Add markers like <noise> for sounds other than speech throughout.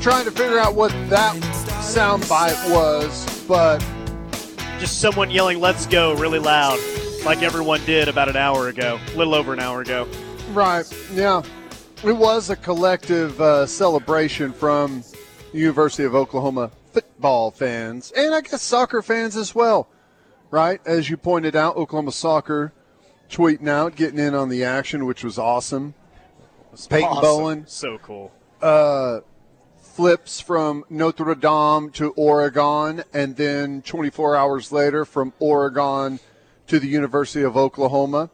Trying to figure out what that soundbite was, but Just someone yelling, let's go, really loud, like everyone did about an hour ago, a little over an hour ago. right, yeah, it was a collective uh, celebration from the University of Oklahoma football fans and I guess soccer fans as well, right? As you pointed out, Oklahoma soccer tweeting out, getting in on the action, which was awesome. Peyton Awesome. Bowen So cool. uh, flips from Notre Dame to Oregon, and then 24 hours later from Oregon to the University of Oklahoma,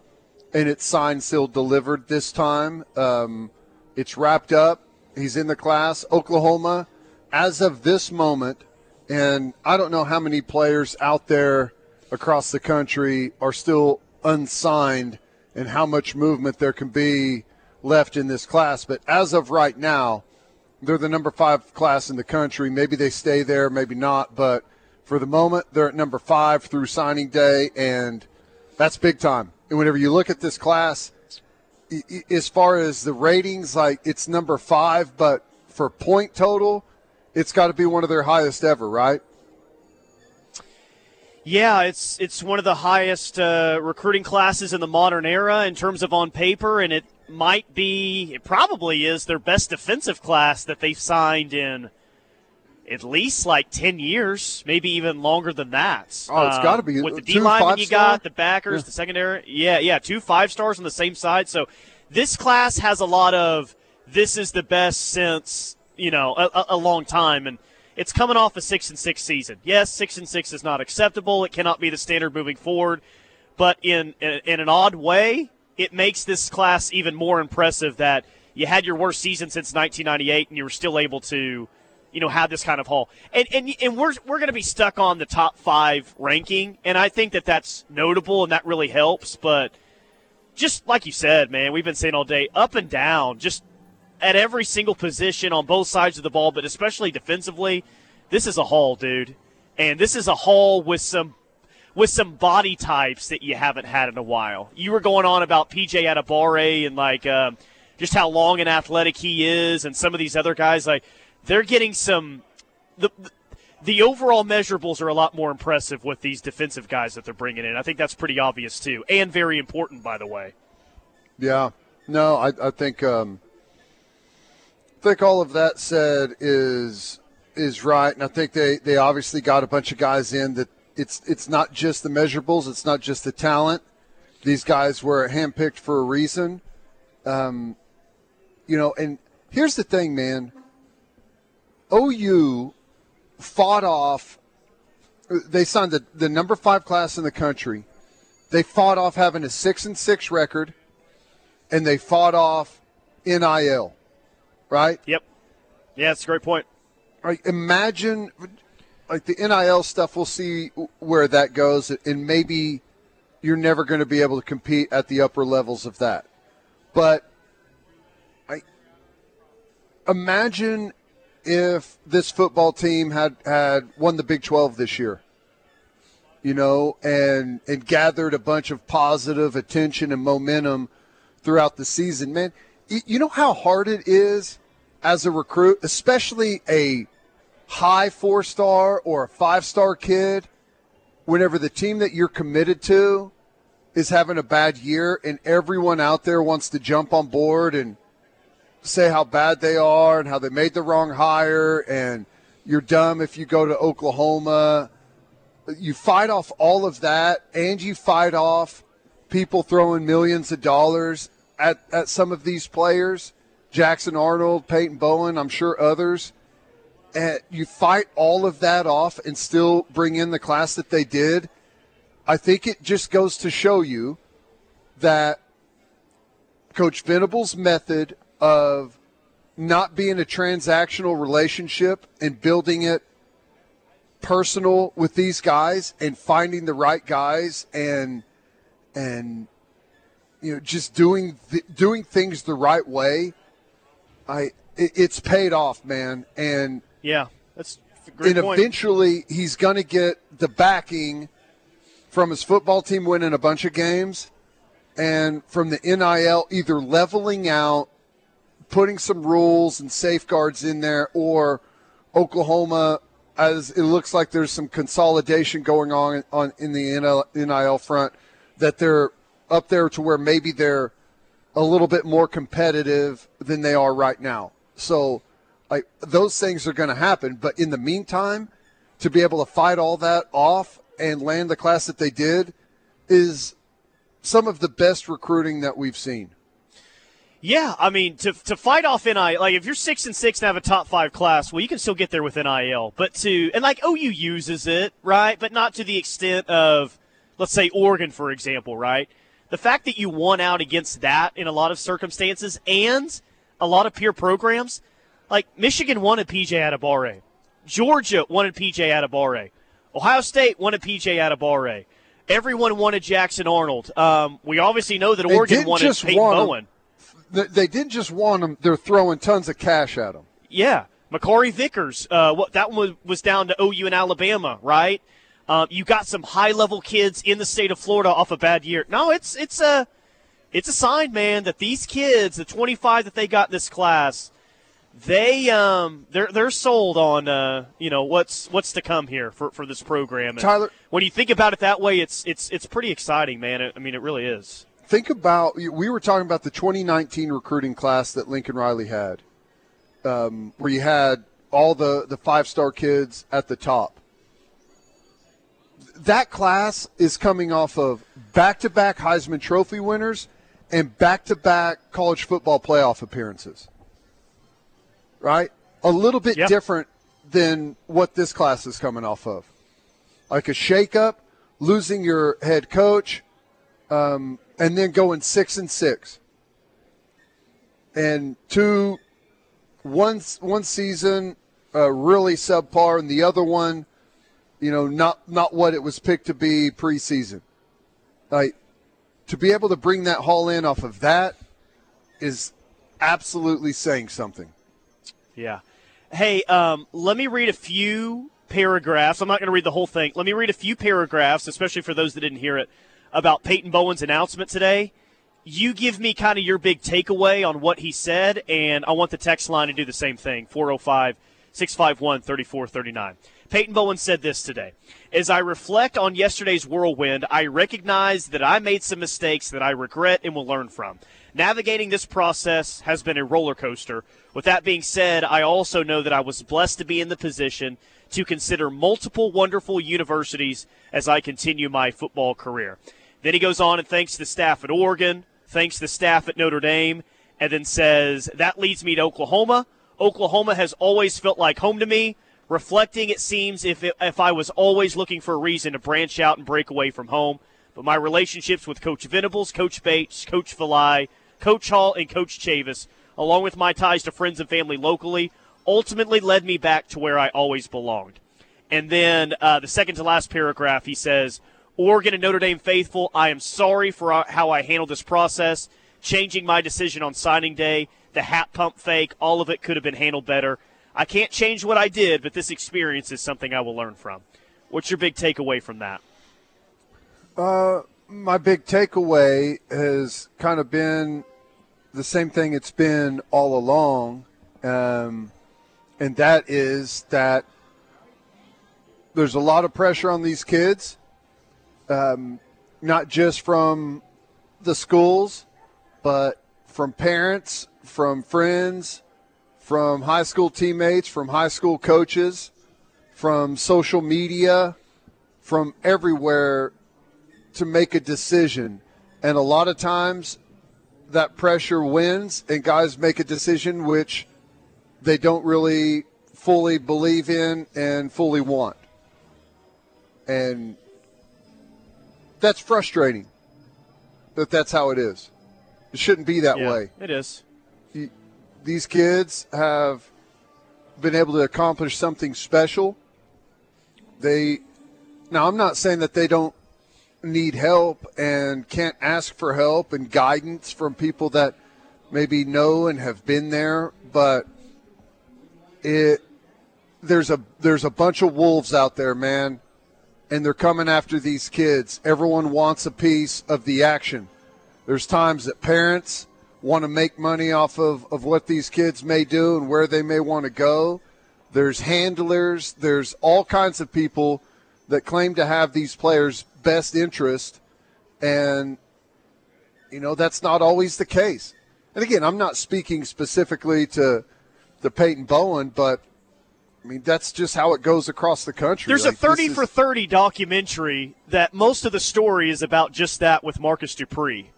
and it's signed, sealed, delivered this time. Um, it's wrapped up. He's in the class. Oklahoma, as of this moment, and I don't know how many players out there across the country are still unsigned and how much movement there can be left in this class. But as of right now, they're the number five class in the country. Maybe they stay there, maybe not. But for the moment, they're at number five through signing day, and that's big time. And whenever you look at this class, as far as the ratings, like it's number five, but for point total, it's got to be one of their highest ever, right? Yeah, it's it's one of the highest uh, recruiting classes in the modern era in terms of on paper, and it might be, it probably is their best defensive class that they've signed in at least like ten years, maybe even longer than that. Oh, it's Um, gotta be. with the D linemen you five-star? got, the backers, Yeah. the secondary. Yeah, yeah, two five stars on the same side. So this class has a lot of this is the best since you know a, a- a long time, and it's coming off a six and six season. Yes, six and six is not acceptable. It cannot be the standard moving forward, but in in, in an odd way, it makes this class even more impressive that you had your worst season since 1998 and you were still able to you know have this kind of haul. And and, and we're we're going to be stuck on the top 5 ranking and I think that that's notable and that really helps but just like you said man we've been saying all day up and down just at every single position on both sides of the ball but especially defensively this is a haul dude. And this is a haul with some with some body types that you haven't had in a while. You were going on about PJ Adebawore and like um, just how long and athletic he is, and some of these other guys. Like they're getting some. The, the overall measurables are a lot more impressive with these defensive guys that they're bringing in. I think that's pretty obvious too, and very important, by the way. Yeah. No, I, I think um, I think all of that said is is right, and I think they, they obviously got a bunch of guys in that it's it's not just the measurables, it's not just the talent. These guys were handpicked for a reason. Um, you know, and here's the thing, man. OU fought off. They signed the, the number five class in the country. They fought off having a six and six record, and they fought off NIL, right? Yep. Yeah, that's a great point. Like, imagine, like the NIL stuff. We'll see where that goes, and maybe you're never going to be able to compete at the upper levels of that. But I imagine if this football team had had won the Big 12 this year, you know, and and gathered a bunch of positive attention and momentum throughout the season. Man, you know how hard it is as a recruit, especially a high four star or a five star kid, whenever the team that you're committed to is having a bad year and everyone out there wants to jump on board and say how bad they are and how they made the wrong hire and you're dumb if you go to Oklahoma. You fight off all of that and you fight off people throwing millions of dollars at, at some of these players. Jackson Arnold, Peyton Bowen, I'm sure others. And you fight all of that off and still bring in the class that they did. I think it just goes to show you that Coach Venables' method of not being a transactional relationship and building it personal with these guys and finding the right guys and and you know just doing doing things the right way i it, it's paid off man and Yeah, that's a great and point. eventually he's going to get the backing from his football team winning a bunch of games and from the NIL either leveling out putting some rules and safeguards in there, or Oklahoma, as it looks like there's some consolidation going on on in the NIL front, that they're up there to where maybe they're a little bit more competitive than they are right now. So, like those things are going to happen. But in the meantime, to be able to fight all that off and land the class that they did is some of the best recruiting that we've seen. Yeah, I mean to to fight off NIL, like if you're six and six and have a top five class, well, you can still get there with NIL. But to and like OU uses it, right? But not to the extent of, let's say Oregon, for example, right? The fact that you won out against that in a lot of circumstances and a lot of peer programs, like Michigan wanted PJ Adebawore, Georgia wanted PJ Adebawore, Ohio State wanted PJ Adebawore. Everyone wanted Jackson Arnold. Um, we obviously know that Oregon wanted Peyton Bowen they didn't just want them; they're throwing tons of cash at them. Yeah, Makari Vickers. Uh, what that one was down to OU and Alabama, right? Uh, you got some high level kids in the state of Florida off a bad year. No, it's it's a it's a sign, man, that these kids, the 25 that they got this class, they um they're they're sold on uh you know what's what's to come here for, for this program. And Tyler, when you think about it that way, it's it's it's pretty exciting, man. I mean, it really is think about we were talking about the 2019 recruiting class that Lincoln Riley had, um, where you had all the the five star kids at the top. That class is coming off of back to back Heisman Trophy winners and back to back college football playoff appearances. Right? A little bit yep. different than what this class is coming off of. Like a shakeup, losing your head coach, um, and then going six and six. And two, one one season uh, really subpar, and the other one, you know, not not what it was picked to be preseason. Like to be able to bring that haul in off of that is absolutely saying something. Yeah. Hey, um, let me read a few paragraphs. I'm not going to read the whole thing. Let me read a few paragraphs, especially for those that didn't hear it, about Peyton Bowen's announcement today. You give me kind of your big takeaway on what he said, and I want the text line to do the same thing 405 651 3439. Peyton Bowen said this today. As I reflect on yesterday's whirlwind, I recognize that I made some mistakes that I regret and will learn from. Navigating this process has been a roller coaster. With that being said, I also know that I was blessed to be in the position to consider multiple wonderful universities as I continue my football career. Then he goes on and thanks the staff at Oregon, thanks the staff at Notre Dame, and then says, That leads me to Oklahoma. Oklahoma has always felt like home to me. Reflecting, it seems, if, it, if I was always looking for a reason to branch out and break away from home. But my relationships with Coach Venables, Coach Bates, Coach Valai, Coach Hall, and Coach Chavis, along with my ties to friends and family locally, ultimately led me back to where I always belonged. And then uh, the second to last paragraph, he says, Oregon and Notre Dame faithful, I am sorry for how I handled this process, changing my decision on signing day, the hat pump fake, all of it could have been handled better. I can't change what I did, but this experience is something I will learn from. What's your big takeaway from that? Uh, my big takeaway has kind of been the same thing it's been all along, um, and that is that there's a lot of pressure on these kids um, not just from the schools, but from parents, from friends, from high school teammates, from high school coaches, from social media, from everywhere to make a decision. And a lot of times that pressure wins, and guys make a decision which they don't really fully believe in and fully want. And that's frustrating. That that's how it is. It shouldn't be that yeah, way. It is. These kids have been able to accomplish something special. They now I'm not saying that they don't need help and can't ask for help and guidance from people that maybe know and have been there, but it there's a there's a bunch of wolves out there, man, and they're coming after these kids. Everyone wants a piece of the action. There's times that parents want to make money off of, of what these kids may do and where they may want to go. There's handlers, there's all kinds of people that claim to have these players' best interest, and you know that's not always the case. And again, I'm not speaking specifically to the Peyton Bowen, but I mean that's just how it goes across the country. There's like, a 30 is, for 30 documentary that most of the story is about just that with Marcus Dupree.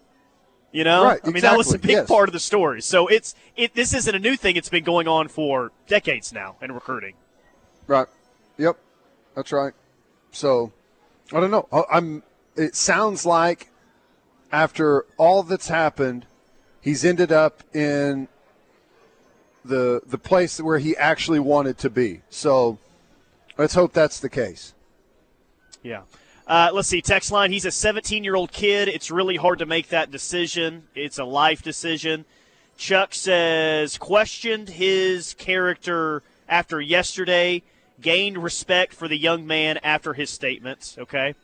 You know, right, I mean that was a big yes. part of the story. So it's it. This isn't a new thing. It's been going on for decades now in recruiting. Right. Yep. That's right. So, I don't know. I'm. It sounds like after all that's happened, he's ended up in the the place where he actually wanted to be. So, let's hope that's the case. Yeah. Uh, let's see. Text line. He's a 17 year old kid. It's really hard to make that decision. It's a life decision. Chuck says, questioned his character after yesterday, gained respect for the young man after his statements. Okay.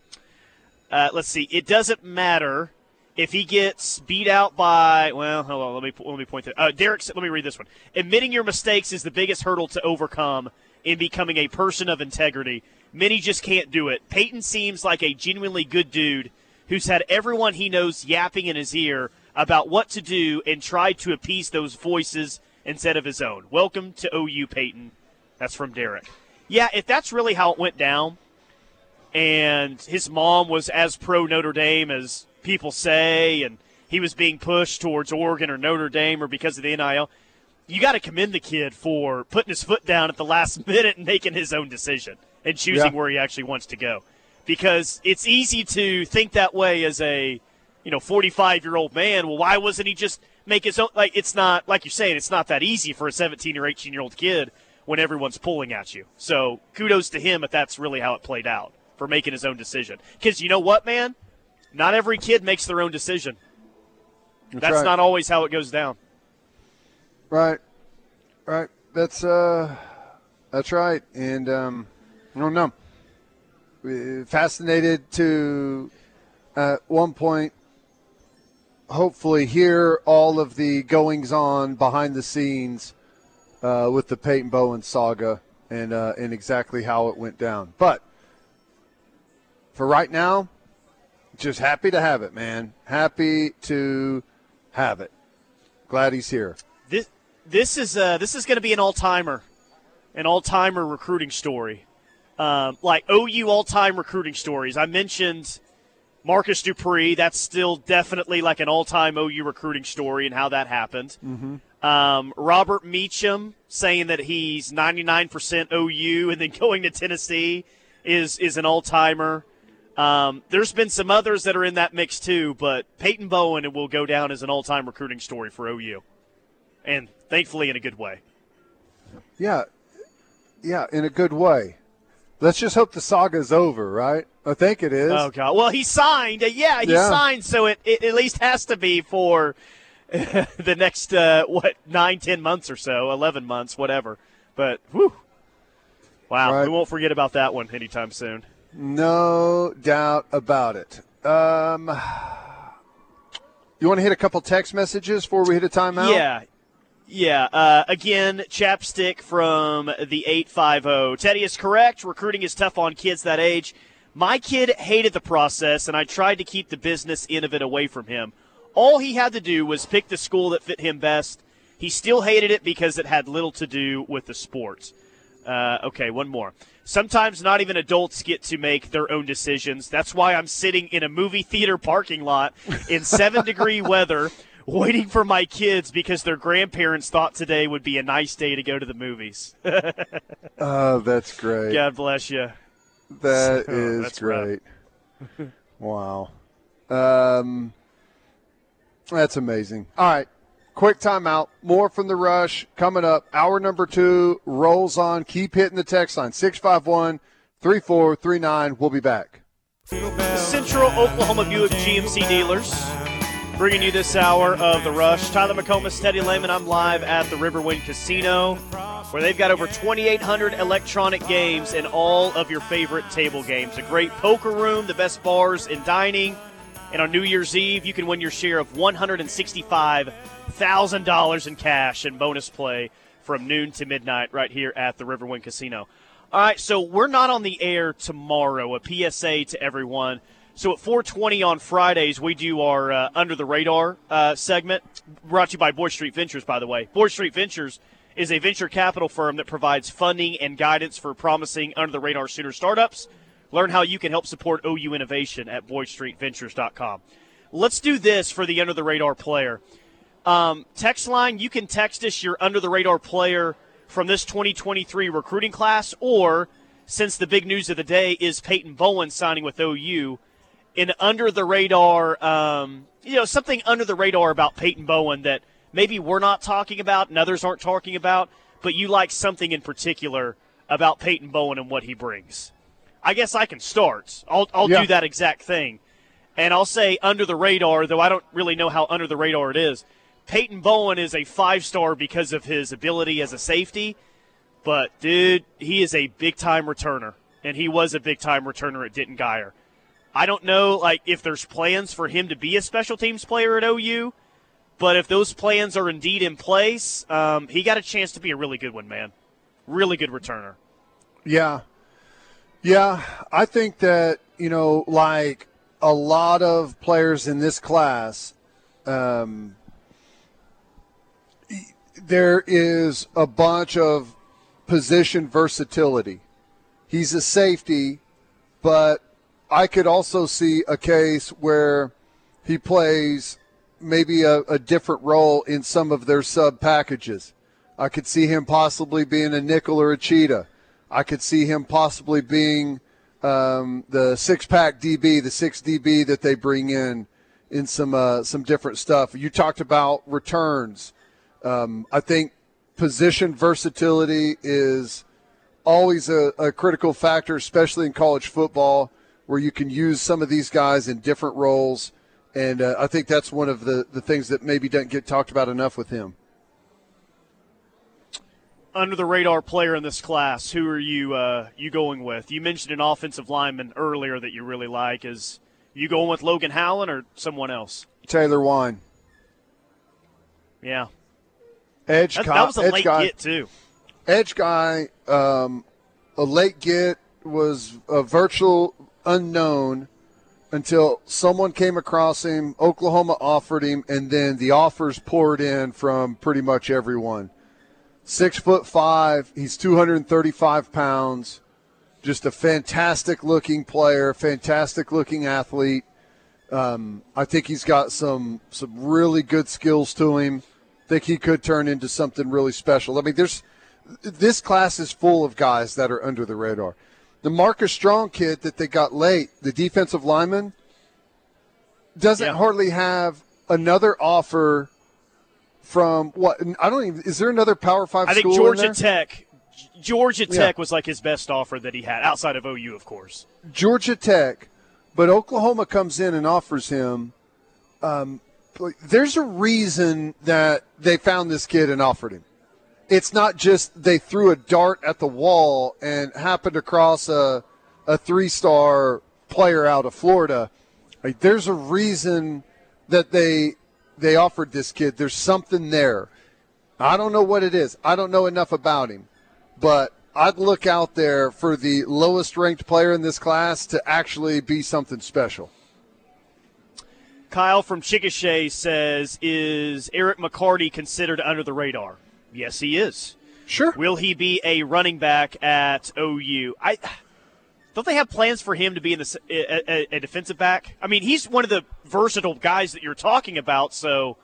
Uh, let's see. It doesn't matter if he gets beat out by. Well, hold on. Let me let me point that. Uh, Derek, let me read this one. Admitting your mistakes is the biggest hurdle to overcome in becoming a person of integrity. Many just can't do it. Peyton seems like a genuinely good dude who's had everyone he knows yapping in his ear about what to do and tried to appease those voices instead of his own. Welcome to OU, Peyton. That's from Derek. Yeah, if that's really how it went down, and his mom was as pro Notre Dame as people say, and he was being pushed towards Oregon or Notre Dame or because of the NIL. You got to commend the kid for putting his foot down at the last <laughs> minute and making his own decision and choosing Yeah. where he actually wants to go. Because it's easy to think that way as a, you know, 45 year old man. Well, why wasn't he just make his own? Like, it's not, like you're saying, it's not that easy for a 17 or 18 year old kid when everyone's pulling at you. So kudos to him if that's really how it played out for making his own decision. Because you know what, man? Not every kid makes their own decision. That's, right. not always how it goes down. Right. Right. That's uh that's right. And um Don't know. Uh, Fascinated to at one point hopefully hear all of the goings on behind the scenes uh, with the Peyton Bowen saga and uh, and exactly how it went down. But for right now, just happy to have it, man. Happy to have it. Glad he's here. This this is uh, this is going to be an all timer, an all timer recruiting story, um, like OU all time recruiting stories. I mentioned Marcus Dupree. That's still definitely like an all time OU recruiting story and how that happened. Um, Robert Meacham saying that he's 99% OU and then <laughs> going to Tennessee is is an all timer. Um, there's been some others that are in that mix too, but Peyton Bowen will go down as an all time recruiting story for OU, and thankfully in a good way. Yeah, yeah, in a good way. Let's just hope the saga's over, right? I think it is. Oh God! Well, he signed. Uh, yeah, he Yeah. signed, so it, it at least has to be for <laughs> the next uh, what nine, ten months or so, eleven months, whatever. But whew, wow, Right. we won't forget about that one anytime soon. No doubt about it. Um, you want to hit a couple text messages before we hit a timeout? Yeah. Yeah. Uh, again, chapstick from the 850. Teddy is correct. Recruiting is tough on kids that age. My kid hated the process, and I tried to keep the business end of it away from him. All he had to do was pick the school that fit him best. He still hated it because it had little to do with the sport. Uh, okay, one more. Sometimes not even adults get to make their own decisions. That's why I'm sitting in a movie theater parking lot in seven <laughs> degree weather waiting for my kids because their grandparents thought today would be a nice day to go to the movies. <laughs> <laughs> Oh, that's great. God bless you. That So, <laughs> is that's great. wow. Um, that's amazing. All right. Quick timeout. More from the rush coming up. Hour number two rolls on. Keep hitting the text line 651 3439. We'll be back. Central Oklahoma Buick GMC dealers bringing you this hour of the rush. Tyler McComas, Teddy Lehman. I'm live at the Riverwind Casino, where they've got over 2,800 electronic games and all of your favorite table games. A great poker room, the best bars and dining. And on New Year's Eve, you can win your share of $165,000 in cash and bonus play from noon to midnight right here at the Riverwind Casino. All right, so we're not on the air tomorrow. A PSA to everyone. So at 4:20 on Fridays, we do our uh, under the radar uh, segment, brought to you by Boyd Street Ventures. By the way, Boyd Street Ventures is a venture capital firm that provides funding and guidance for promising under the radar sooner startups. Learn how you can help support OU innovation at BoydStreetVentures.com. Let's do this for the under the radar player. Um, text line, you can text us your under the radar player from this 2023 recruiting class, or since the big news of the day is Peyton Bowen signing with OU, in under the radar, um, you know, something under the radar about Peyton Bowen that maybe we're not talking about and others aren't talking about, but you like something in particular about Peyton Bowen and what he brings. I guess I can start. I'll, I'll yeah. do that exact thing. And I'll say under the radar, though I don't really know how under the radar it is. Peyton Bowen is a five star because of his ability as a safety, but dude, he is a big time returner, and he was a big time returner at Denton Guyer. I don't know like if there's plans for him to be a special teams player at OU, but if those plans are indeed in place, um, he got a chance to be a really good one, man. Really good returner. Yeah, yeah, I think that, you know, like a lot of players in this class, um, there is a bunch of position versatility. He's a safety, but I could also see a case where he plays maybe a, a different role in some of their sub packages. I could see him possibly being a nickel or a cheetah. I could see him possibly being um, the six pack DB, the six DB that they bring in in some uh, some different stuff. You talked about returns. Um, I think position versatility is always a, a, critical factor, especially in college football, where you can use some of these guys in different roles. And uh, I think that's one of the, the things that maybe doesn't get talked about enough with him under the radar player in this class, who are you uh, you going with? You mentioned an offensive lineman earlier that you really like. Is you going with Logan Howland or someone else? Taylor Wein. Yeah. Edge that, guy. That was a edge late guy, get too. Edge guy, um, a late get was a virtual unknown until someone came across him. Oklahoma offered him, and then the offers poured in from pretty much everyone six foot five. He's 235 pounds. Just a fantastic looking player, fantastic looking athlete. Um, I think he's got some some really good skills to him. Think he could turn into something really special. I mean, there's this class is full of guys that are under the radar. The Marcus Strong kid that they got late, the defensive lineman, doesn't yeah. hardly have another offer from what? I don't even. Is there another Power Five? I think Georgia Tech. Georgia Tech yeah. was like his best offer that he had outside of OU, of course. Georgia Tech, but Oklahoma comes in and offers him. Um, there's a reason that they found this kid and offered him. It's not just they threw a dart at the wall and happened across a a three star player out of Florida. Like, there's a reason that they they offered this kid. There's something there. I don't know what it is. I don't know enough about him, but I'd look out there for the lowest ranked player in this class to actually be something special. Kyle from Chickasha says, "Is Eric McCarty considered under the radar?" Yes, he is. Sure. Will he be a running back at OU? I don't they have plans for him to be in the a, a, defensive back? I mean, he's one of the versatile guys that you're talking about. So,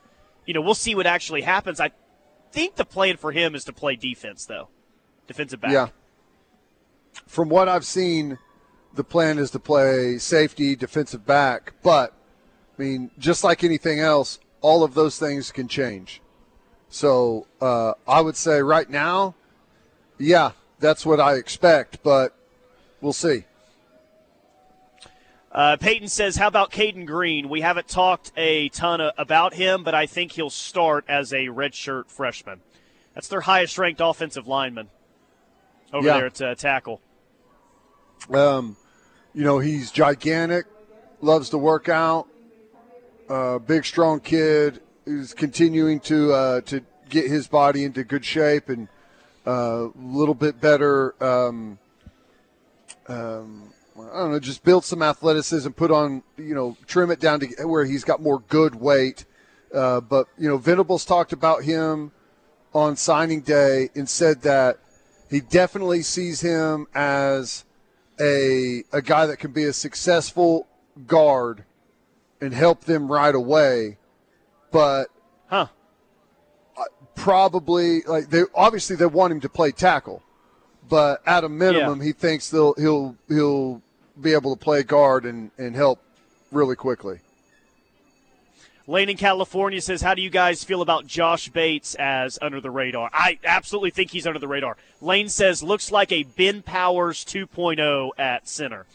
you know, we'll see what actually happens. I think the plan for him is to play defense, though, defensive back. Yeah. From what I've seen, the plan is to play safety, defensive back. But I mean, just like anything else, all of those things can change. So uh, I would say right now, yeah, that's what I expect. But we'll see. Uh, Peyton says, "How about Cayden Green? We haven't talked a ton of, about him, but I think he'll start as a redshirt freshman. That's their highest-ranked offensive lineman over yeah. there at uh, tackle. Um, you know, he's gigantic, loves to work out, uh, big, strong kid. Is continuing to uh, to get his body into good shape and a uh, little bit better. Um, um, I don't know, just build some athleticism, put on, you know, trim it down to where he's got more good weight. Uh, but you know, Venables talked about him on signing day and said that he definitely sees him as a a guy that can be a successful guard and help them right away. But huh? Probably like they obviously they want him to play tackle, but at a minimum yeah. he thinks they'll he'll he'll be able to play guard and, and help really quickly. Lane in California says, How do you guys feel about Josh Bates as under the radar? I absolutely think he's under the radar. Lane says, Looks like a Ben Powers 2.0 at center.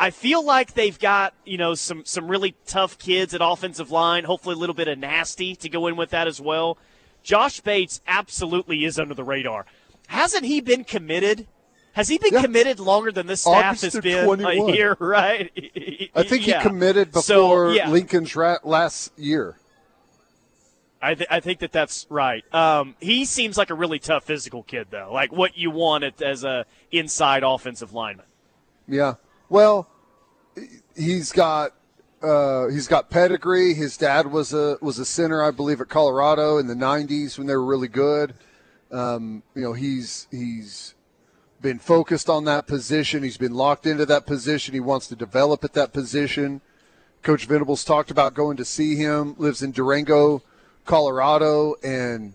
I feel like they've got, you know, some, some really tough kids at offensive line, hopefully a little bit of nasty to go in with that as well. Josh Bates absolutely is under the radar. Hasn't he been committed has he been yeah. committed longer than this staff August has been 21. a year? <laughs> Right. I think yeah. he committed before so, yeah. Lincoln's ra- last year. I, th- I think that that's right. Um, he seems like a really tough physical kid, though. Like what you want as a inside offensive lineman. Yeah. Well, he's got uh, he's got pedigree. His dad was a was a center, I believe, at Colorado in the '90s when they were really good. Um, you know, he's he's been focused on that position. He's been locked into that position. He wants to develop at that position. Coach Venables talked about going to see him. Lives in Durango, Colorado, and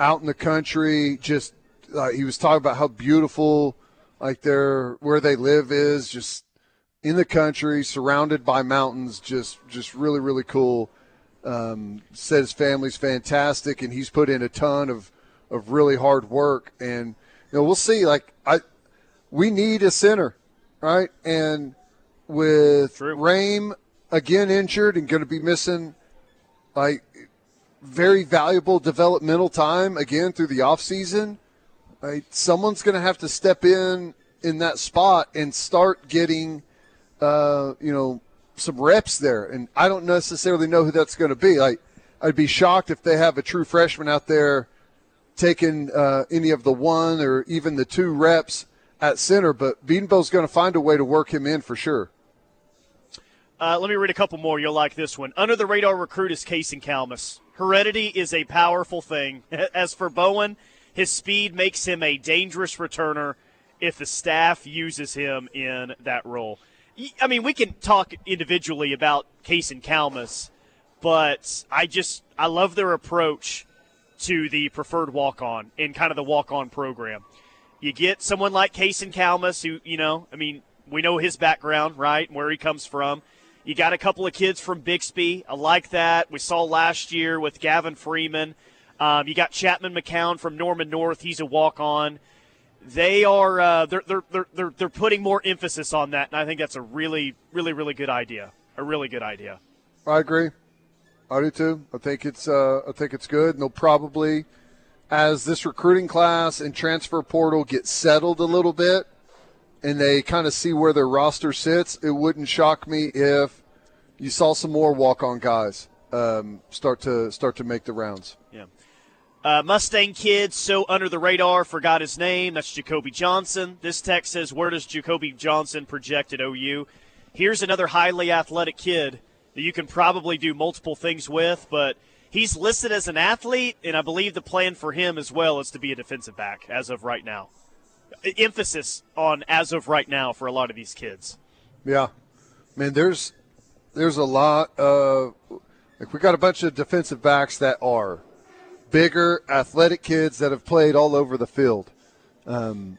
out in the country. Just uh, he was talking about how beautiful, like their where they live is. Just in the country, surrounded by mountains. Just just really really cool. Um, said his family's fantastic, and he's put in a ton of of really hard work and you know, we'll see. Like I, we need a center, right? And with True. Raym again injured and going to be missing, like very valuable developmental time again through the offseason, right? Someone's going to have to step in in that spot and start getting, uh, you know, some reps there. And I don't necessarily know who that's going to be. Like, I'd be shocked if they have a true freshman out there taking uh, any of the one or even the two reps at center, but Bedenbaugh's going to find a way to work him in for sure. Uh, let me read a couple more. You'll like this one. Under the radar recruit is Kason Kalmus. Heredity is a powerful thing. <laughs> As for Bowen, his speed makes him a dangerous returner if the staff uses him in that role. I mean, we can talk individually about Kason Kalmus, but I just I love their approach to the preferred walk on and kind of the walk on program. You get someone like Kason Kalmus, who, you know, I mean, we know his background, right, and where he comes from. You got a couple of kids from Bixby. I like that. We saw last year with Gavin Freeman. Um, you got Chapman McCown from Norman North. He's a walk on. They are uh, they're, they're, they're, they're, they're putting more emphasis on that, and I think that's a really, really, really good idea. A really good idea. I agree. I do too. I think it's uh, I think it's good, and they'll probably, as this recruiting class and transfer portal get settled a little bit, and they kind of see where their roster sits. It wouldn't shock me if you saw some more walk-on guys um, start to start to make the rounds. Yeah. Uh, Mustang kid, so under the radar, forgot his name. That's Jacoby Johnson. This text says, Where does Jacoby Johnson project at OU? Here's another highly athletic kid that you can probably do multiple things with, but he's listed as an athlete, and I believe the plan for him as well is to be a defensive back as of right now. Emphasis on as of right now for a lot of these kids. Yeah, man, there's there's a lot of like we got a bunch of defensive backs that are bigger, athletic kids that have played all over the field. Um,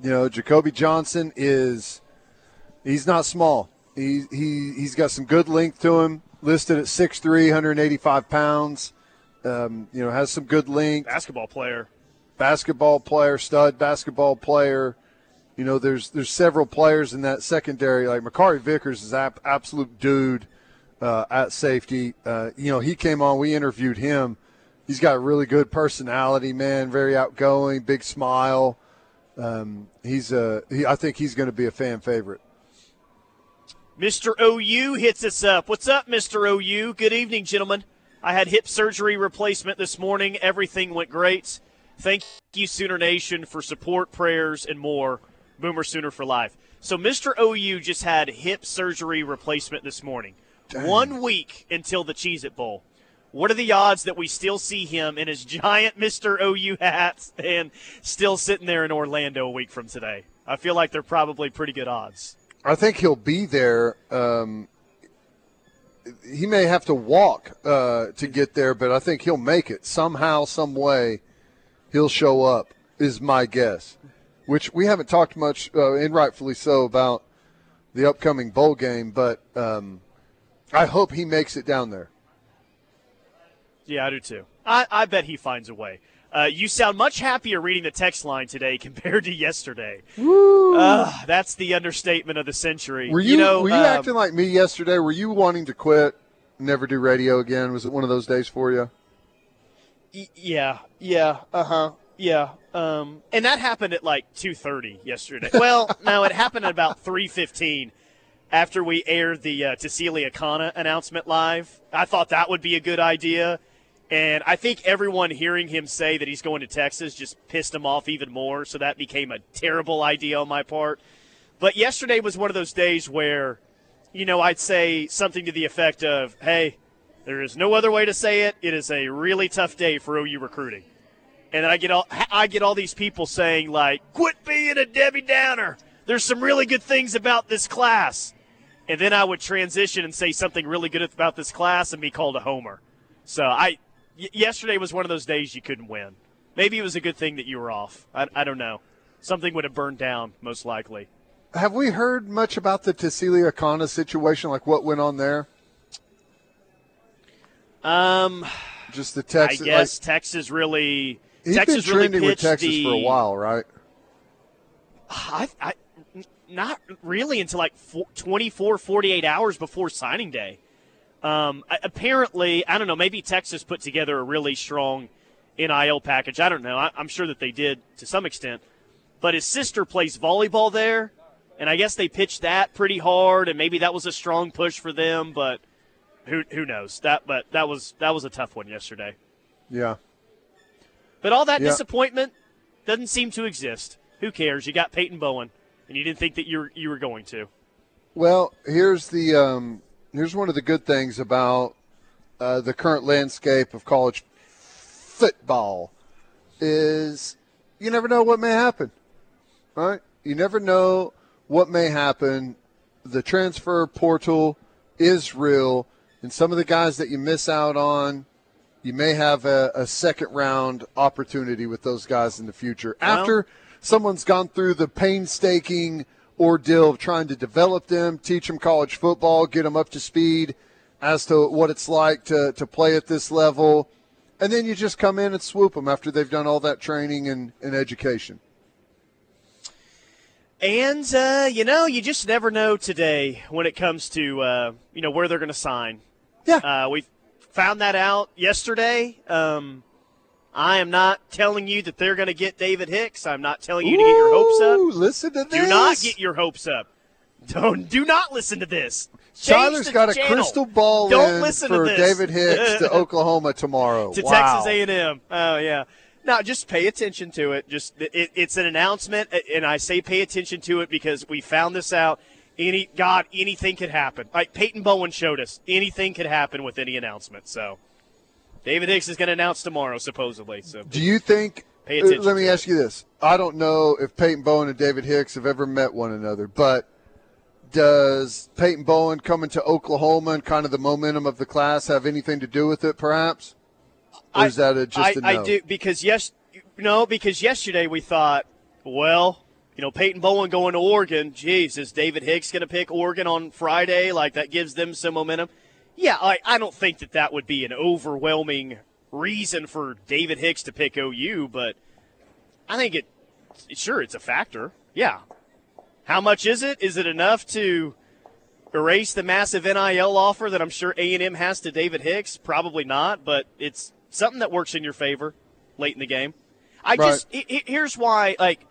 you know, Jacoby Johnson is he's not small. He, he, he's got some good length to him, listed at 6'3, 185 pounds. Um, you know, has some good length. Basketball player. Basketball player, stud basketball player. You know, there's there's several players in that secondary. Like Makari Vickers is ap- absolute dude uh, at safety. Uh, you know, he came on. We interviewed him. He's got a really good personality, man. Very outgoing, big smile. Um, he's a. He, I think he's going to be a fan favorite. Mr. OU hits us up. What's up, Mr. OU? Good evening, gentlemen. I had hip surgery replacement this morning. Everything went great. Thank you, Sooner Nation, for support, prayers, and more. Boomer Sooner for life. So Mr. OU just had hip surgery replacement this morning. Dang. One week until the Cheez It Bowl. What are the odds that we still see him in his <laughs> giant Mr. OU hat and still sitting there in Orlando a week from today? I feel like they're probably pretty good odds. I think he'll be there. Um, he may have to walk uh, to get there, but I think he'll make it somehow, some way. He'll show up. Is my guess. Which we haven't talked much, uh, and rightfully so, about the upcoming bowl game, but um, I hope he makes it down there. Yeah, I do too. I, I bet he finds a way. Uh, you sound much happier reading the text line today <laughs> compared to yesterday. Uh, that's the understatement of the century. Were you, you know, were you um, acting like me yesterday? Were you wanting to quit, never do radio again? Was it one of those days for you? Y- yeah, yeah, uh huh, yeah. Um, and that happened at like two thirty yesterday. <laughs> well, no, it happened at about three fifteen after we aired the uh, Tausili Akana announcement live. I thought that would be a good idea. And I think everyone hearing him say that he's going to Texas just pissed him off even more. So that became a terrible idea on my part. But yesterday was one of those days where, you know, I'd say something to the effect of, hey, there is no other way to say it. It is a really tough day for OU recruiting. And I get all I get all these people saying like, "Quit being a Debbie Downer." There's some really good things about this class. And then I would transition and say something really good about this class and be called a homer. So I y- yesterday was one of those days you couldn't win. Maybe it was a good thing that you were off. I, I don't know. Something would have burned down, most likely. Have we heard much about the Tausili Akana situation? Like what went on there? Um, just the Texas. I guess like, Texas really. He's Texas been trending really with Texas the, for a while, right? I, I, not really until like 24, 48 hours before signing day. Um, apparently, I don't know. Maybe Texas put together a really strong NIL package. I don't know. I, I'm sure that they did to some extent. But his sister plays volleyball there, and I guess they pitched that pretty hard, and maybe that was a strong push for them. But who who knows? That but that was that was a tough one yesterday. Yeah. But all that Yeah. disappointment doesn't seem to exist. Who cares? You got Peyton Bowen, and you didn't think that you were, you were going to. Well, here's the um, here's one of the good things about uh, the current landscape of college football is you never know what may happen. Right? You never know what may happen. The transfer portal is real, and some of the guys that you miss out on, you may have a, a second round opportunity with those guys in the future Well- after someone's gone through the painstaking ordeal of trying to develop them, teach them college football, get them up to speed as to what it's like to, to play at this level. And then you just come in and swoop them after they've done all that training and, and education. And uh, you know, you just never know today when it comes to uh, you know where they're going to sign. Yeah. Uh, we found that out yesterday. Um, I am not telling you that they're going to get David Hicks. I'm not telling you to get your hopes up. Listen to this. Do not get your hopes up. Don't do not listen to this. Change Tyler's the got a crystal ball Don't in listen for to this. David Hicks to <laughs> Oklahoma tomorrow. to wow. Texas A&M. Oh yeah. No, just pay attention to it. Just it, it's an announcement, and I say pay attention to it because we found this out. Any God, anything could happen. Like Peyton Bowen showed us, anything could happen with any announcement. So, David Hicks is going to announce tomorrow, supposedly. So, Do you think? Pay uh, attention Let me ask you this: I don't know if Peyton Bowen and David Hicks have ever met one another, but does Peyton Bowen coming to Oklahoma and kind of the momentum of the class have anything to do with it? Perhaps, or is that a, just I, a no? I do because yes, no, because yesterday we thought, well, you know, Peyton Bowen going to Oregon. Geez, is David Hicks going to pick Oregon on Friday? Like that gives them some momentum. Yeah, I, I don't think that that would be an overwhelming reason for David Hicks to pick OU, but I think it. Sure, it's a factor. Yeah. How much is it? Is it enough to erase the massive NIL offer that I'm sure A&M has to David Hicks? Probably not, but it's something that works in your favor late in the game. I Right. just he- he- here's why like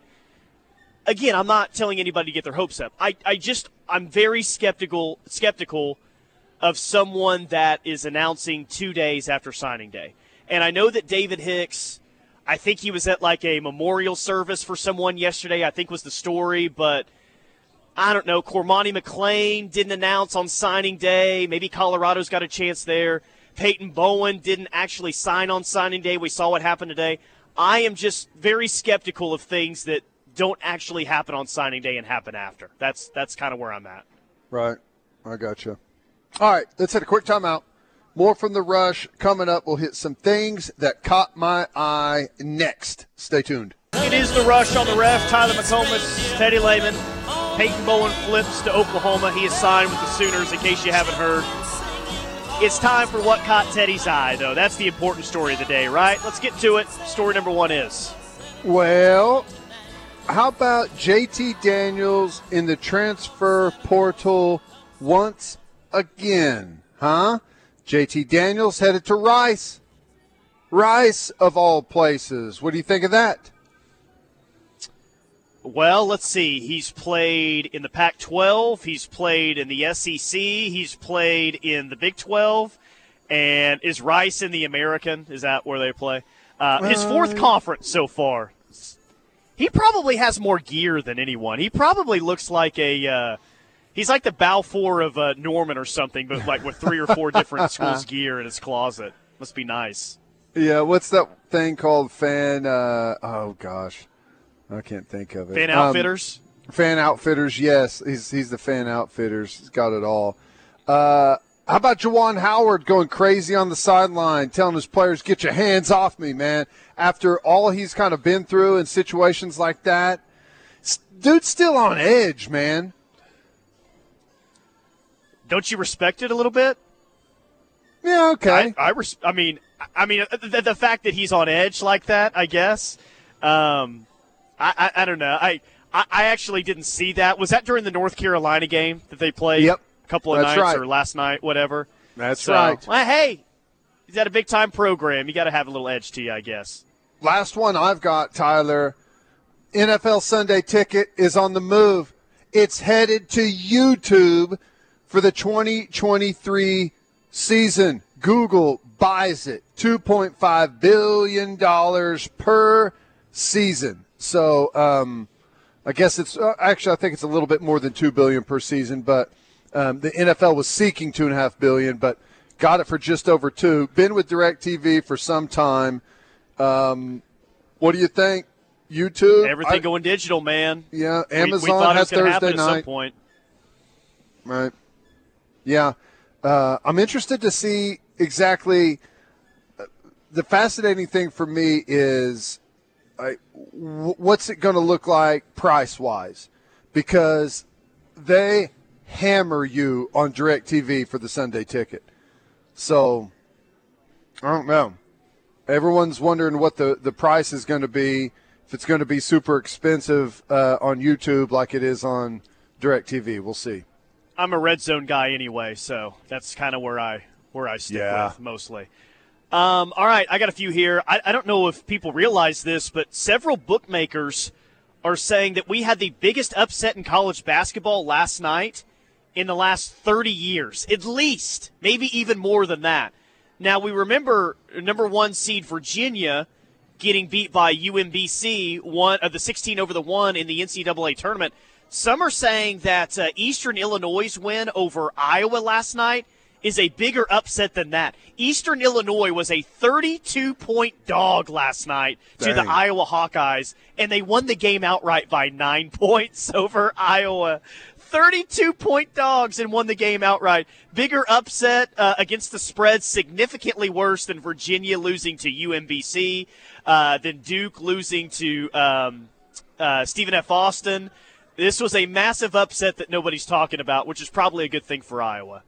again, I'm not telling anybody to get their hopes up. I, I just I'm very skeptical skeptical of someone that is announcing two days after signing day. And I know that David Hicks, I think he was at like a memorial service for someone yesterday, I think was the story, but I don't know. Cormani McClain didn't announce on signing day. Maybe Colorado's got a chance there. Peyton Bowen didn't actually sign on signing day. We saw what happened today. I am just very skeptical of things that don't actually happen on signing day and happen after. That's that's kind of where I'm at. Right. I got you. All right, let's hit a quick timeout. More from the rush coming up. We'll hit some things that caught my eye next. Stay tuned. It is the rush on the ref. Tyler McComas, Teddy Lehman. Peyton Bowen flips to Oklahoma. He is signed with the Sooners, in case you haven't heard. It's time for what caught Teddy's eye, though. That's the important story of the day, right? Let's get to it. Story number one is. Well, how about JT Daniels in the transfer portal once again? Huh? JT Daniels headed to Rice. Rice, of all places. What do you think of that? Well, let's see. He's played in the Pac 12, he's played in the SEC, he's played in the Big 12, and is Rice in the American? Is that where they play? Uh, his fourth Uh, conference so far. He probably has more gear than anyone. He probably looks like a. Uh, he's like the Balfour of uh, Norman or something, but like with three or four different <laughs> schools' gear in his closet. Must be nice. Yeah, what's that thing called? Fan. Uh, oh gosh, I can't think of it. Fan Um, outfitters. fan outfitters. Yes, he's he's the fan outfitters. He's got it all. Uh, how about Juwan Howard going crazy on the sideline, telling his players, "Get your hands off me, man!" After all he's kind of been through in situations like that, dude's still on edge, man. Don't you respect it a little bit? Yeah, okay. I, I, res- I mean, I mean, uh, the, the fact that he's on edge like that, I guess. Um, I, I, I don't know. I, I, I actually didn't see that. Was that during the North Carolina game that they played? Yep. A couple of That's nights right. or last night, whatever. That's So, right. well, hey, he's at a big time program. You got to have a little edge to you, I guess. Last one I've got, Tyler. NFL Sunday ticket is on the move. It's headed to YouTube for the 2023 season. Google buys it. $2.5 billion per season. So, um, I guess it's uh, actually I think it's a little bit more than two billion per season, but um, the NFL was seeking two and a half billion, but got it for just over two. Been with DirecTV for some time. Um, what do you think? YouTube, Everything I- going digital, man. yeah. We- we, Amazon was gonna happen Thursday at some night, point. right? Yeah, uh, I'm interested to see exactly. uh, The fascinating thing for me is, w- what's it going to look like price wise, because they hammer you on DirecTV for the Sunday ticket. So, I don't know. Everyone's wondering what the, the price is going to be. If it's going to be super expensive uh, on YouTube like it is on DirecTV, we'll see. I'm a red zone guy anyway, so that's kind of where I where I stick Yeah. with mostly. Um, all right, I got a few here. I, I don't know if people realize this, but several bookmakers are saying that we had the biggest upset in college basketball last night in the last 30 years, at least, maybe even more than that. Now we remember number one seed Virginia getting beat by UMBC, one of the 16 over the one in the NCAA tournament. Some are saying that uh, Eastern Illinois' win over Iowa last night is a bigger upset than that. Eastern Illinois was a 32 point dog last night to the Iowa Hawkeyes, and they won the game outright by nine <laughs> points over Iowa. 32 point dogs and won the game outright. Bigger upset uh, against the spread, significantly worse than Virginia losing to UMBC, uh, than Duke losing to um, uh, Stephen F. Austin. This was a massive upset that nobody's talking about, which is probably a good thing for Iowa.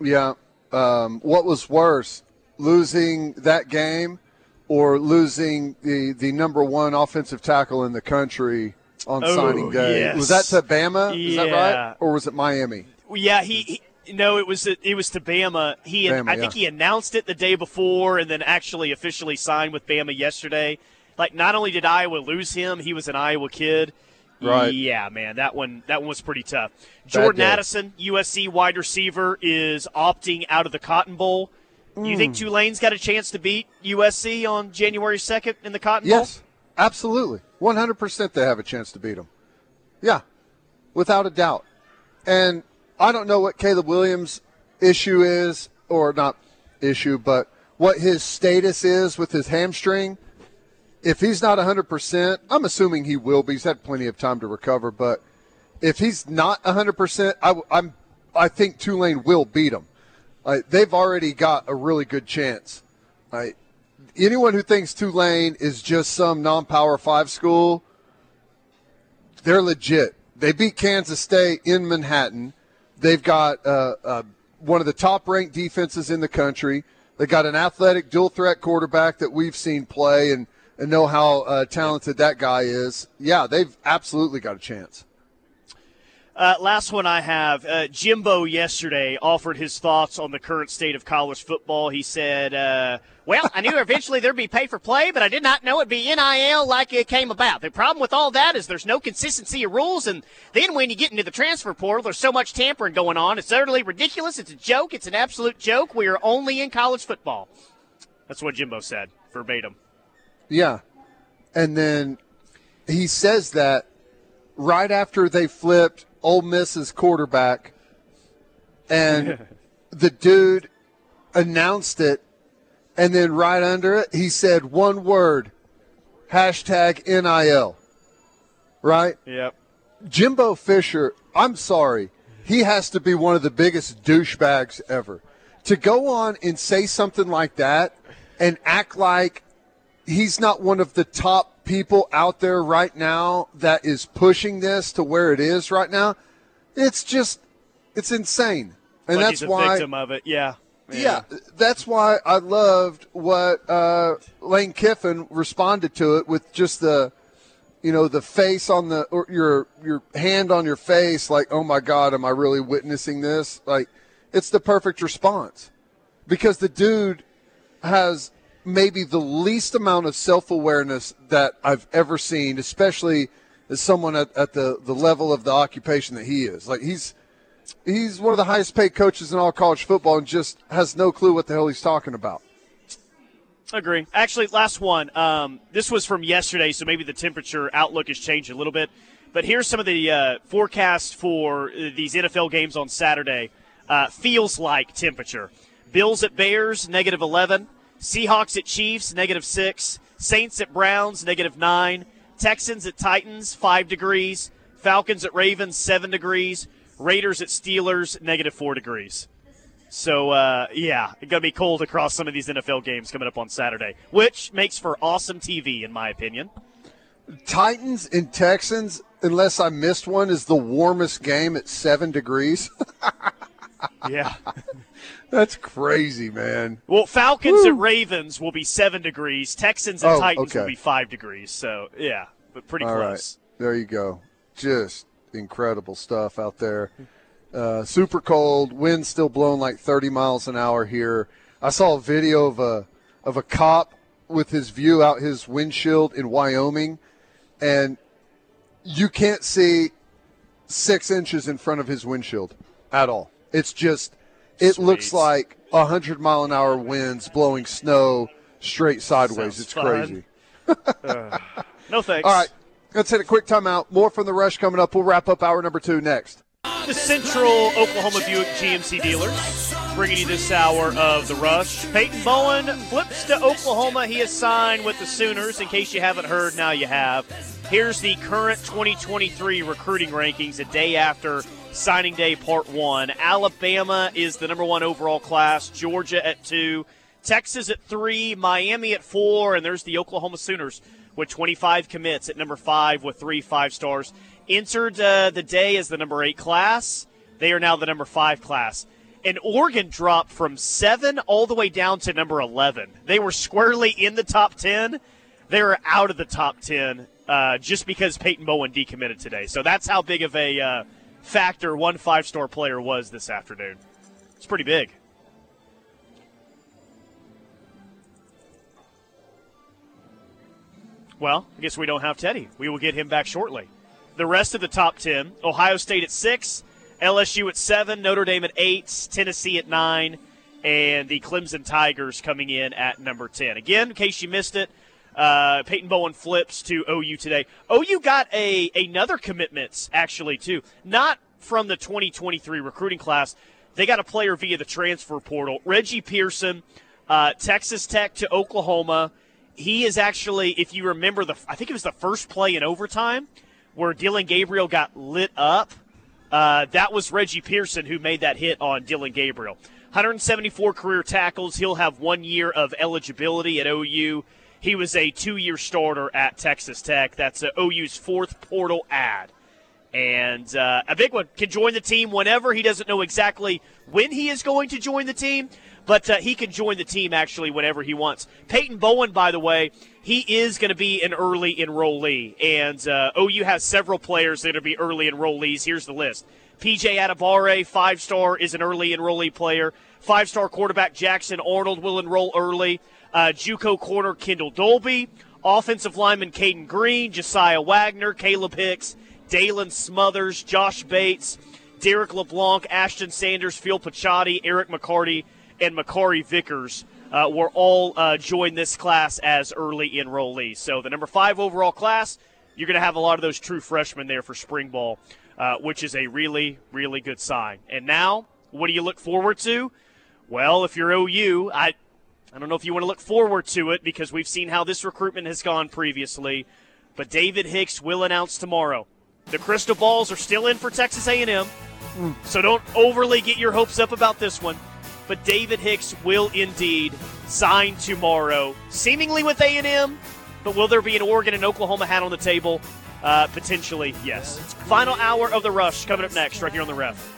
Yeah. Um, what was worse, losing that game or losing the, the number one offensive tackle in the country on Oh, signing day? yes. Was that to Bama? Is that Yeah. right? Or was it Miami? Yeah, he, he no, it was it was to Bama. He Bama, I think yeah. he announced it the day before, and then actually officially signed with Bama yesterday. Like, not only did Iowa lose him, he was an Iowa kid. Right. Yeah, man, that one that one was pretty tough. Jordan. Addison, USC wide receiver, is opting out of the Cotton Bowl. You think mm. Tulane's got a chance to beat USC on January second in the Cotton Bowl? Yes, absolutely. 100% they have a chance to beat them. Yeah, without a doubt. And I don't know what Caleb Williams' issue is, or not issue, but what his status is with his hamstring. If he's not 100%, I'm assuming he will be. He's had plenty of time to recover, but if he's not 100%, I, I'm, I think Tulane will beat him. Like, they've already got a really good chance. Like, anyone who thinks Tulane is just some non-power five school, they're legit. They beat Kansas State in Manhattan. They've got uh, uh, one of the top-ranked defenses in the country. They've got an athletic, dual-threat quarterback that we've seen play and, and know how uh, talented that guy is. Yeah, they've absolutely got a chance. Uh, last one I have. Uh, Jimbo yesterday offered his thoughts on the current state of college football. He said, uh, Well, I knew eventually there'd be pay for play, but I did not know it'd be NIL like it came about. The problem with all that is there's no consistency of rules, and then when you get into the transfer portal, there's so much tampering going on. It's utterly ridiculous. It's a joke. It's an absolute joke. We are only in college football. That's what Jimbo said, verbatim. Yeah. And then he says that right after they flipped Ole Miss's quarterback, and <laughs> the dude announced it, and then right under it, he said one word hashtag NIL. Right? Yep. Jimbo Fisher, I'm sorry, he has to be one of the biggest douchebags ever. To go on and say something like that and act like he's not one of the top people out there right now that is pushing this to where it is right now, it's just it's insane. And like that's he's a why victim of it. Yeah. yeah, that's why I loved what uh, Lane Kiffin responded to it with just the, you know, the face on the or your your hand on your face, like, oh my God, am I really witnessing this? Like, it's the perfect response because the dude has maybe the least amount of self awareness that I've ever seen, especially as someone at, at the the level of the occupation that he is. Like he's he's one of the highest paid coaches in all college football and just has no clue what the hell he's talking about. Agree. Actually, last one. Um, this was from yesterday, so maybe the temperature outlook has changed a little bit. But here's some of the uh, forecasts for uh, these NFL games on Saturday. Uh, feels like temperature. Bills at Bears, negative 11. Seahawks at Chiefs, negative 6. Saints at Browns, negative 9. Texans at Titans, 5 degrees. Falcons at Ravens, 7 degrees. Raiders at Steelers, negative 4 degrees. So, uh, yeah, it's going to be cold across some of these NFL games coming up on Saturday, which makes for awesome TV, in my opinion. Titans and Texans, unless I missed one, is the warmest game at seven degrees. <laughs> Yeah. <laughs> That's crazy, man. Well, Falcons and Ravens will be 7 degrees. Texans and Oh, Titans okay. will be 5 degrees. So, yeah, but pretty All right, close. there you go. Just incredible stuff out there. Uh, super cold. Wind still blowing like 30 miles an hour here. I saw a video of a of a cop with his view out his windshield in Wyoming, and you can't see six inches in front of his windshield at all. It's just, it looks like a hundred mile an hour winds blowing snow straight sideways. Sounds it's fun. crazy. No thanks. All right, let's hit a quick timeout. More from the rush coming up. We'll wrap up hour number two next. The Central Oklahoma Buick GMC dealers bringing you this hour of the rush. Peyton Bowen flips to Oklahoma. He is signed with the Sooners. In case you haven't heard, now you have. Here's the current 2023 recruiting rankings a day after signing day part one. Alabama is the number one overall class, Georgia at two, Texas at three, Miami at four, and there's the Oklahoma Sooners with 25 commits at number five with three five stars. Entered uh, the day as the number eight class. They are now the number five class. And Oregon dropped from seven all the way down to number 11. They were squarely in the top 10. They were out of the top 10 uh, just because Peyton Bowen decommitted today. So that's how big of a uh, factor one five star player was this afternoon. It's pretty big. Well, I guess we don't have Teddy. We will get him back shortly. the rest of the top 10 Ohio State at 6, LSU at 7, Notre Dame at 8, Tennessee at 9, and the Clemson Tigers coming in at number 10. Again, in case you missed it, uh, Peyton Bowen flips to OU today. OU got a another commitments actually too, not from the 2023 recruiting class. They got a player via the transfer portal. Reggie Pearson, uh, Texas Tech to Oklahoma. He is actually, if you remember the, I think it was the first play in overtime where Dillon Gabriel got lit up. Uh, that was Reggie Pearson who made that hit on Dillon Gabriel. 174 career tackles. He'll have one year of eligibility at OU. He was a two year starter at Texas Tech. That's OU's fourth portal ad. And uh, a big one can join the team whenever. He doesn't know exactly when he is going to join the team, but uh, he can join the team actually whenever he wants. Peyton Bowen, by the way, he is going to be an early enrollee. And uh, OU has several players that are going to be early enrollees. Here's the list PJ Adebawore, five star, is an early enrollee player. Five star quarterback Jackson Arnold will enroll early. Uh, Juco corner Kendel Dolby. Offensive lineman Cayden Green, Josiah Wagner, Caleb Hicks, Daylan Smothers, Josh Bates, Derrick LeBlanc, Ashton Sanders, Phil Picciotti, Eric McCarty, and Makari Vickers uh, were all uh, joined this class as early enrollees. So the number five overall class, you're going to have a lot of those true freshmen there for spring ball, uh, which is a really, really good sign. And now, what do you look forward to? Well, if you're OU, I I don't know if you want to look forward to it because we've seen how this recruitment has gone previously, but David Hicks will announce tomorrow. The crystal balls are still in for Texas A&M, so don't overly get your hopes up about this one. But David Hicks will indeed sign tomorrow, seemingly with A&M. But will there be an Oregon and Oklahoma hat on the table? Uh, potentially, yes. Final hour of the rush coming up next, right here on the Ref.